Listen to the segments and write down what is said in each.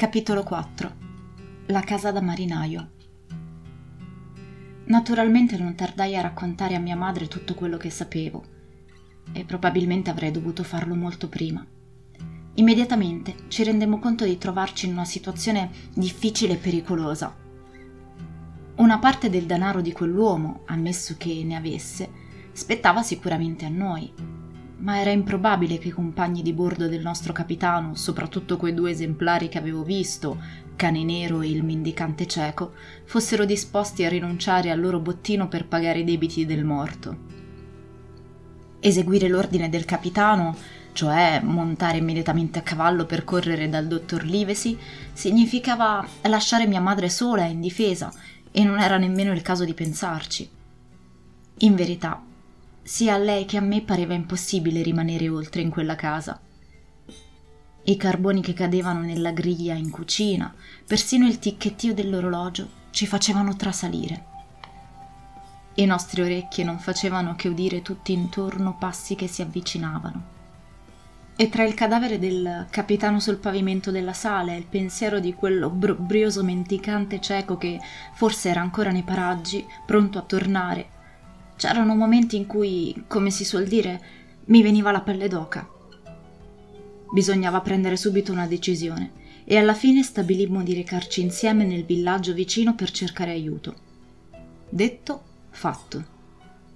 Capitolo 4 La casa da marinaio Naturalmente non tardai a raccontare a mia madre tutto quello che sapevo e probabilmente avrei dovuto farlo molto prima. Immediatamente ci rendemmo conto di trovarci in una situazione difficile e pericolosa. Una parte del denaro di quell'uomo, ammesso che ne avesse, spettava sicuramente a noi, ma era improbabile che i compagni di bordo del nostro capitano, soprattutto quei due esemplari che avevo visto, Cane Nero e il mendicante cieco, fossero disposti a rinunciare al loro bottino per pagare i debiti del morto. Eseguire l'ordine del capitano, cioè montare immediatamente a cavallo per correre dal dottor Livesi, significava lasciare mia madre sola e indifesa, e non era nemmeno il caso di pensarci. In verità, sia a lei che a me pareva impossibile rimanere oltre in quella casa. I carboni che cadevano nella griglia in cucina, persino il ticchettio dell'orologio ci facevano trasalire. I nostri orecchi non facevano che udire tutti intorno passi che si avvicinavano. E tra il cadavere del capitano sul pavimento della sala e il pensiero di quello brioso mendicante cieco che forse era ancora nei paraggi, pronto a tornare, C'erano momenti in cui, come si suol dire, mi veniva la pelle d'oca. Bisognava prendere subito una decisione e alla fine stabilimmo di recarci insieme nel villaggio vicino per cercare aiuto. Detto, fatto.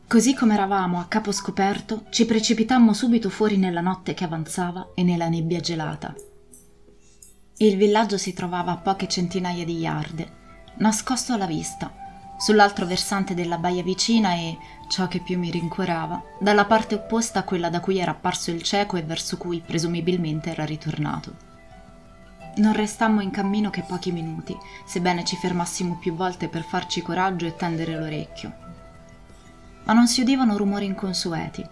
Così come eravamo a capo scoperto, ci precipitammo subito fuori nella notte che avanzava e nella nebbia gelata. Il villaggio si trovava a poche centinaia di yard, nascosto alla vista, sull'altro versante della baia vicina e, ciò che più mi rincuorava, dalla parte opposta a quella da cui era apparso il cieco e verso cui presumibilmente era ritornato. Non restammo in cammino che pochi minuti, sebbene ci fermassimo più volte per farci coraggio e tendere l'orecchio. Ma non si udivano rumori inconsueti,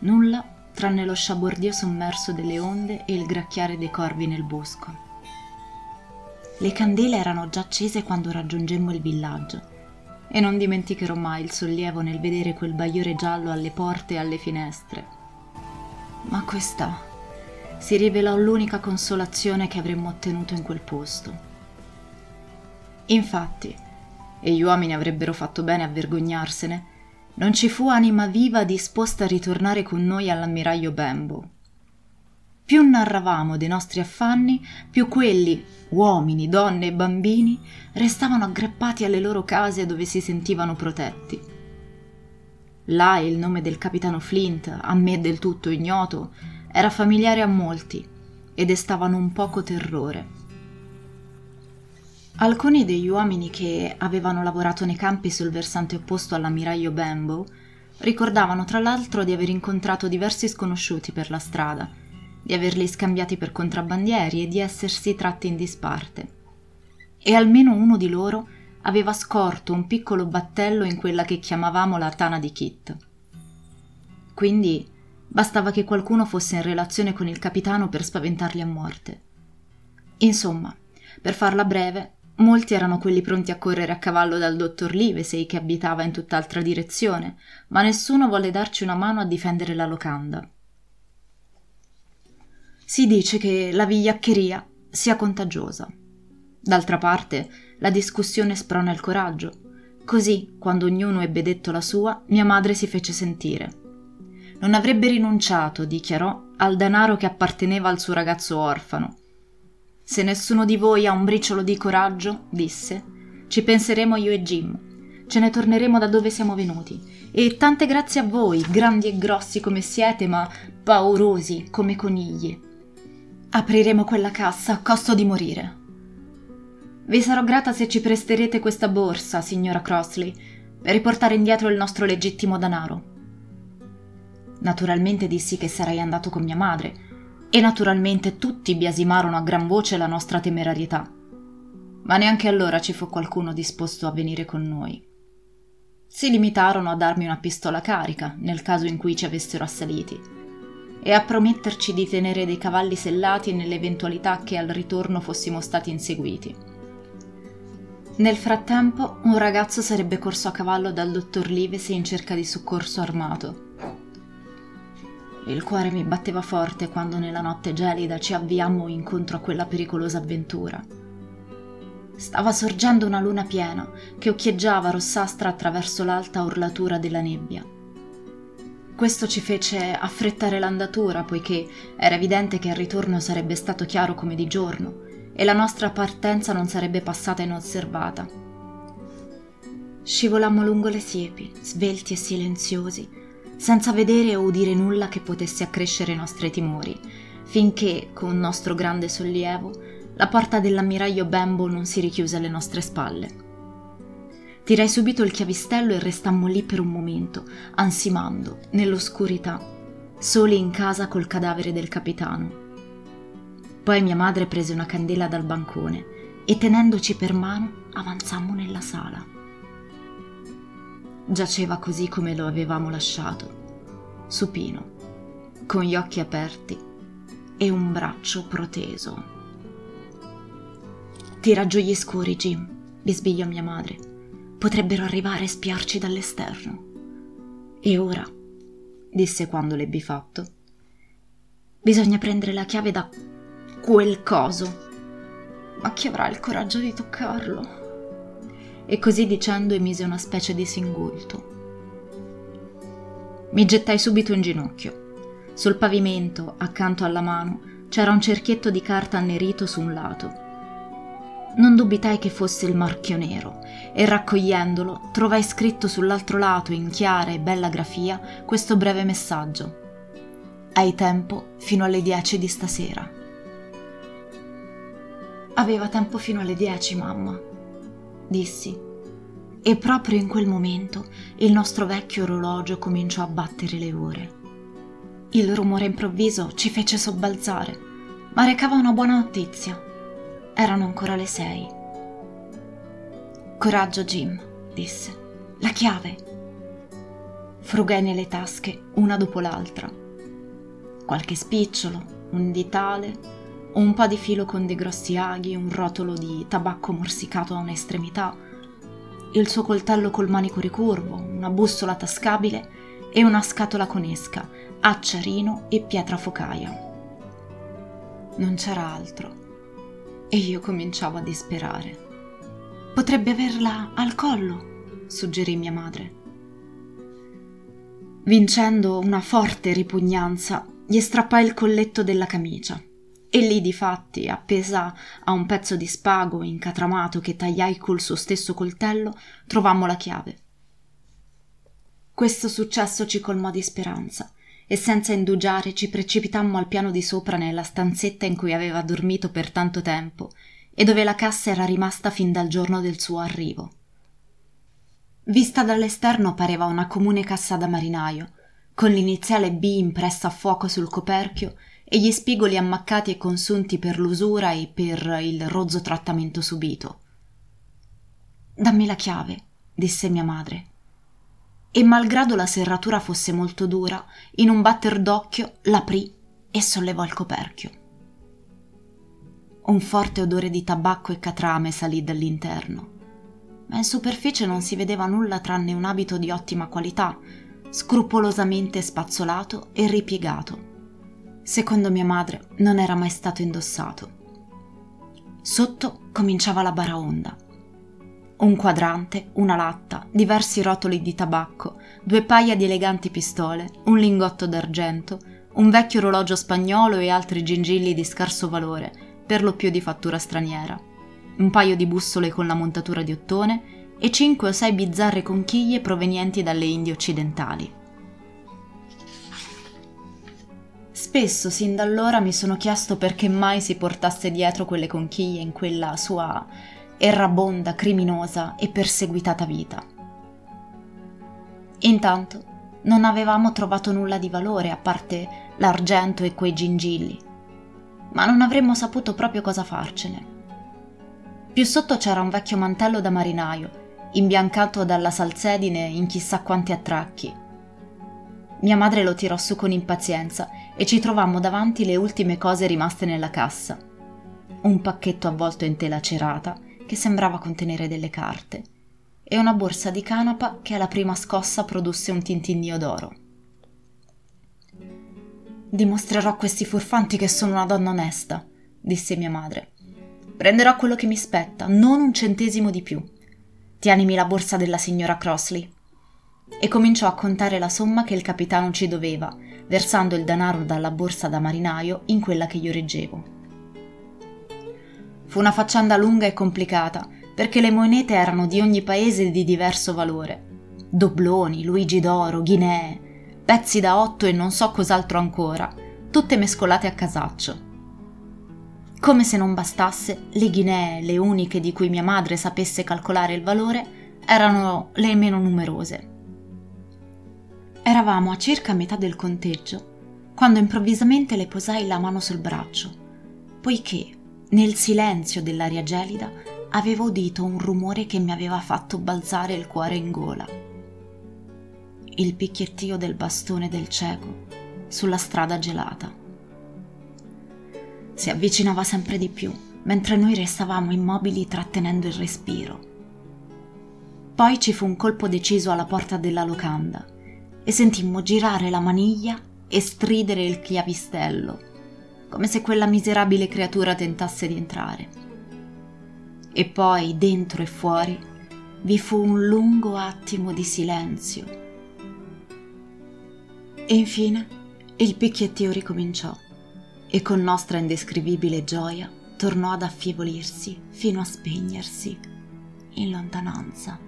nulla tranne lo sciabordio sommerso delle onde e il gracchiare dei corvi nel bosco. Le candele erano già accese quando raggiungemmo il villaggio e non dimenticherò mai il sollievo nel vedere quel bagliore giallo alle porte e alle finestre. Ma questa si rivelò l'unica consolazione che avremmo ottenuto in quel posto. Infatti, e gli uomini avrebbero fatto bene a vergognarsene, non ci fu anima viva disposta a ritornare con noi all'ammiraglio Bembo. Più narravamo dei nostri affanni, più quelli, uomini, donne e bambini, restavano aggrappati alle loro case dove si sentivano protetti. Là il nome del capitano Flint, a me del tutto ignoto, era familiare a molti e destavano un poco terrore. Alcuni degli uomini che avevano lavorato nei campi sul versante opposto all'ammiraglio Bambo ricordavano tra l'altro di aver incontrato diversi sconosciuti per la strada di averli scambiati per contrabbandieri e di essersi tratti in disparte. E almeno uno di loro aveva scorto un piccolo battello in quella che chiamavamo la tana di Kit. Quindi bastava che qualcuno fosse in relazione con il capitano per spaventarli a morte. Insomma, per farla breve, molti erano quelli pronti a correre a cavallo dal dottor Livesey che abitava in tutt'altra direzione, ma nessuno volle darci una mano a difendere la locanda. Si dice che la vigliaccheria sia contagiosa. D'altra parte, la discussione sprona il coraggio. Così, quando ognuno ebbe detto la sua, mia madre si fece sentire. Non avrebbe rinunciato, dichiarò, al denaro che apparteneva al suo ragazzo orfano. Se nessuno di voi ha un briciolo di coraggio, disse, ci penseremo io e Jim. Ce ne torneremo da dove siamo venuti. E tante grazie a voi, grandi e grossi come siete, ma paurosi come conigli. Apriremo quella cassa a costo di morire. Vi sarò grata se ci presterete questa borsa, signora Crossley, per riportare indietro il nostro legittimo denaro. Naturalmente dissi che sarei andato con mia madre, e naturalmente tutti biasimarono a gran voce la nostra temerarietà. Ma neanche allora ci fu qualcuno disposto a venire con noi. Si limitarono a darmi una pistola carica nel caso in cui ci avessero assaliti e a prometterci di tenere dei cavalli sellati nell'eventualità che al ritorno fossimo stati inseguiti. Nel frattempo un ragazzo sarebbe corso a cavallo dal dottor Livesi in cerca di soccorso armato. Il cuore mi batteva forte quando nella notte gelida ci avviammo incontro a quella pericolosa avventura. Stava sorgendo una luna piena che occhieggiava rossastra attraverso l'alta orlatura della nebbia. Questo ci fece affrettare l'andatura, poiché era evidente che il ritorno sarebbe stato chiaro come di giorno e la nostra partenza non sarebbe passata inosservata. Scivolammo lungo le siepi, svelti e silenziosi, senza vedere o udire nulla che potesse accrescere i nostri timori, finché, con nostro grande sollievo, la porta dell'ammiraglio Bembo non si richiuse alle nostre spalle. Tirai subito il chiavistello e restammo lì per un momento, ansimando, nell'oscurità, soli in casa col cadavere del capitano. Poi mia madre prese una candela dal bancone e tenendoci per mano avanzammo nella sala. Giaceva così come lo avevamo lasciato, supino, con gli occhi aperti e un braccio proteso. Tira giù gli scuri, Jim, bisbigliò mia madre. Potrebbero arrivare a spiarci dall'esterno. E ora, disse quando l'ebbi fatto, bisogna prendere la chiave da quel coso. Ma chi avrà il coraggio di toccarlo? E così dicendo emise una specie di singulto. Mi gettai subito in ginocchio. Sul pavimento, accanto alla mano, c'era un cerchietto di carta annerito su un lato non dubitai che fosse il marchio nero e raccogliendolo trovai scritto sull'altro lato in chiara e bella grafia questo breve messaggio. Hai tempo fino alle dieci di stasera. Aveva tempo fino alle dieci, mamma, dissi. E proprio in quel momento il nostro vecchio orologio cominciò a battere le ore. Il rumore improvviso ci fece sobbalzare, ma recava una buona notizia. Erano ancora le sei. Coraggio, Jim, disse. La chiave. Frugai nelle tasche, una dopo l'altra. Qualche spicciolo, un ditale, un po' di filo con dei grossi aghi, un rotolo di tabacco morsicato a un'estremità, il suo coltello col manico ricurvo, una bussola tascabile e una scatola con esca, acciarino e pietra focaia. Non c'era altro e io cominciavo a disperare. Potrebbe averla al collo, suggerì mia madre. Vincendo una forte ripugnanza, gli strappai il colletto della camicia e lì difatti, appesa a un pezzo di spago incatramato che tagliai col suo stesso coltello, trovammo la chiave. Questo successo ci colmò di speranza e senza indugiare ci precipitammo al piano di sopra nella stanzetta in cui aveva dormito per tanto tempo e dove la cassa era rimasta fin dal giorno del suo arrivo. Vista dall'esterno pareva una comune cassa da marinaio, con l'iniziale B impressa a fuoco sul coperchio e gli spigoli ammaccati e consunti per l'usura e per il rozzo trattamento subito. Dammi la chiave, disse mia madre e malgrado la serratura fosse molto dura, in un batter d'occhio l'aprì e sollevò il coperchio. Un forte odore di tabacco e catrame salì dall'interno, ma in superficie non si vedeva nulla tranne un abito di ottima qualità, scrupolosamente spazzolato e ripiegato. Secondo mia madre non era mai stato indossato. Sotto cominciava la baraonda un quadrante, una latta, diversi rotoli di tabacco, due paia di eleganti pistole, un lingotto d'argento, un vecchio orologio spagnolo e altri gingilli di scarso valore, per lo più di fattura straniera, un paio di bussole con la montatura di ottone e cinque o sei bizzarre conchiglie provenienti dalle Indie occidentali. Spesso, sin da allora, mi sono chiesto perché mai si portasse dietro quelle conchiglie in quella sua errabonda, criminosa e perseguitata vita. Intanto non avevamo trovato nulla di valore a parte l'argento e quei gingilli, ma non avremmo saputo proprio cosa farcene. Più sotto c'era un vecchio mantello da marinaio, imbiancato dalla salsedine in chissà quanti attracchi. Mia madre lo tirò su con impazienza e ci trovammo davanti le ultime cose rimaste nella cassa. Un pacchetto avvolto in tela cerata che sembrava contenere delle carte, e una borsa di canapa che alla prima scossa produsse un tintinnio d'oro. Dimostrerò a questi furfanti che sono una donna onesta, disse mia madre. Prenderò quello che mi spetta, non un centesimo di più. Tienimi la borsa della signora Crossley. E cominciò a contare la somma che il capitano ci doveva, versando il denaro dalla borsa da marinaio in quella che io reggevo. Fu una faccenda lunga e complicata, perché le monete erano di ogni paese di diverso valore. Dobloni, Luigi d'oro, Guinee, pezzi da otto e non so cos'altro ancora, tutte mescolate a casaccio. Come se non bastasse, le Guinee, le uniche di cui mia madre sapesse calcolare il valore, erano le meno numerose. Eravamo a circa metà del conteggio, quando improvvisamente le posai la mano sul braccio, poiché, nel silenzio dell'aria gelida, avevo udito un rumore che mi aveva fatto balzare il cuore in gola. Il picchiettio del bastone del cieco sulla strada gelata si avvicinava sempre di più, mentre noi restavamo immobili trattenendo il respiro. Poi ci fu un colpo deciso alla porta della locanda e sentimmo girare la maniglia e stridere il chiavistello, come se quella miserabile creatura tentasse di entrare. E poi, dentro e fuori, vi fu un lungo attimo di silenzio. E infine il picchiettio ricominciò e con nostra indescrivibile gioia tornò ad affievolirsi fino a spegnersi in lontananza.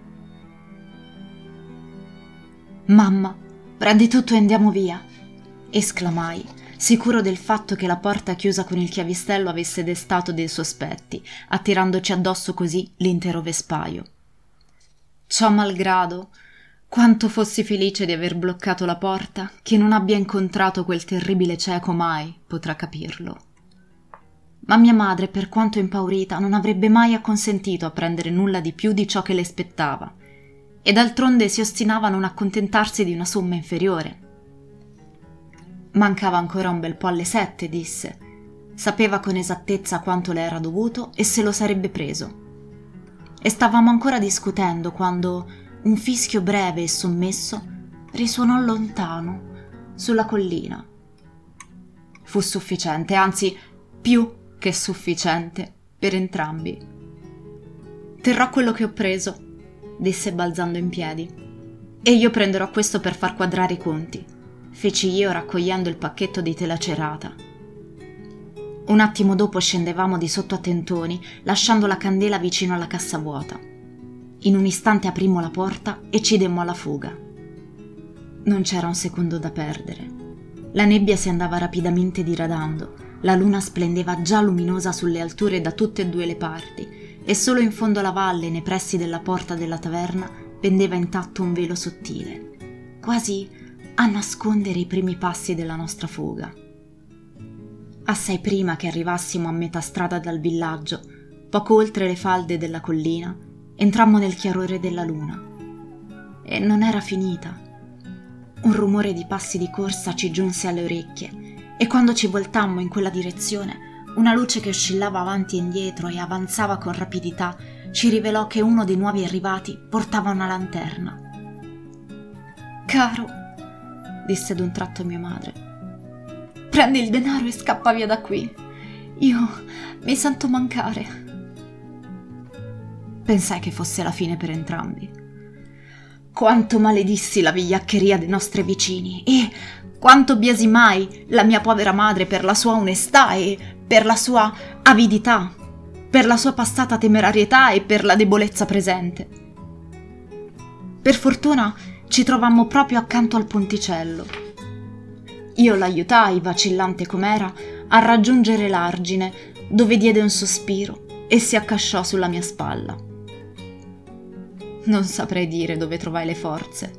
Mamma, prendi tutto e andiamo via, esclamai, sicuro del fatto che la porta chiusa con il chiavistello avesse destato dei sospetti, attirandoci addosso così l'intero vespaio. Ciò malgrado, quanto fossi felice di aver bloccato la porta, chi non abbia incontrato quel terribile cieco mai potrà capirlo. Ma mia madre, per quanto impaurita, non avrebbe mai acconsentito a prendere nulla di più di ciò che le spettava, e d'altronde si ostinava a non accontentarsi di una somma inferiore. Mancava ancora un bel po' alle sette, disse. Sapeva con esattezza quanto le era dovuto e se lo sarebbe preso. E stavamo ancora discutendo quando un fischio breve e sommesso risuonò lontano, sulla collina. Fu sufficiente, anzi più che sufficiente, per entrambi. Terrò quello che ho preso, disse balzando in piedi. E io prenderò questo per far quadrare i conti, feci io raccogliendo il pacchetto di tela cerata. Un attimo dopo scendevamo di sotto a tentoni, lasciando la candela vicino alla cassa vuota. In un istante aprimmo la porta e ci demmo alla fuga. Non c'era un secondo da perdere. La nebbia si andava rapidamente diradando, la luna splendeva già luminosa sulle alture da tutte e due le parti, e solo in fondo alla valle, nei pressi della porta della taverna, pendeva intatto un velo sottile, quasi a nascondere i primi passi della nostra fuga. Assai prima che arrivassimo a metà strada dal villaggio, poco oltre le falde della collina, Entrammo nel chiarore della luna. E non era finita. Un rumore di passi di corsa ci giunse alle orecchie e quando ci voltammo in quella direzione, una luce che oscillava avanti e indietro e avanzava con rapidità ci rivelò che uno dei nuovi arrivati portava una lanterna. Caro, disse d'un tratto mia madre, prendi il denaro e scappa via da qui. Io mi sento mancare. Pensai che fosse la fine per entrambi. Quanto maledissi la vigliaccheria dei nostri vicini e quanto biasimai la mia povera madre per la sua onestà e per la sua avidità, per la sua passata temerarietà e per la debolezza presente. Per fortuna ci trovammo proprio accanto al ponticello. Io l'aiutai, vacillante com'era, a raggiungere l'argine, dove diede un sospiro e si accasciò sulla mia spalla. Non saprei dire dove trovai le forze.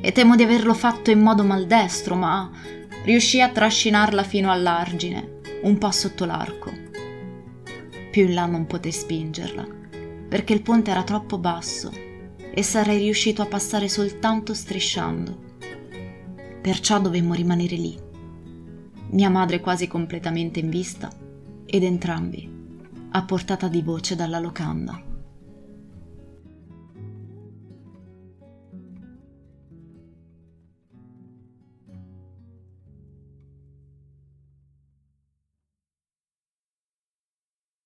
E temo di averlo fatto in modo maldestro, ma riuscii a trascinarla fino all'argine, un po' sotto l'arco. Più in là non potei spingerla, perché il ponte era troppo basso e sarei riuscito a passare soltanto strisciando. Perciò dovemmo rimanere lì, mia madre quasi completamente in vista ed entrambi a portata di voce dalla locanda.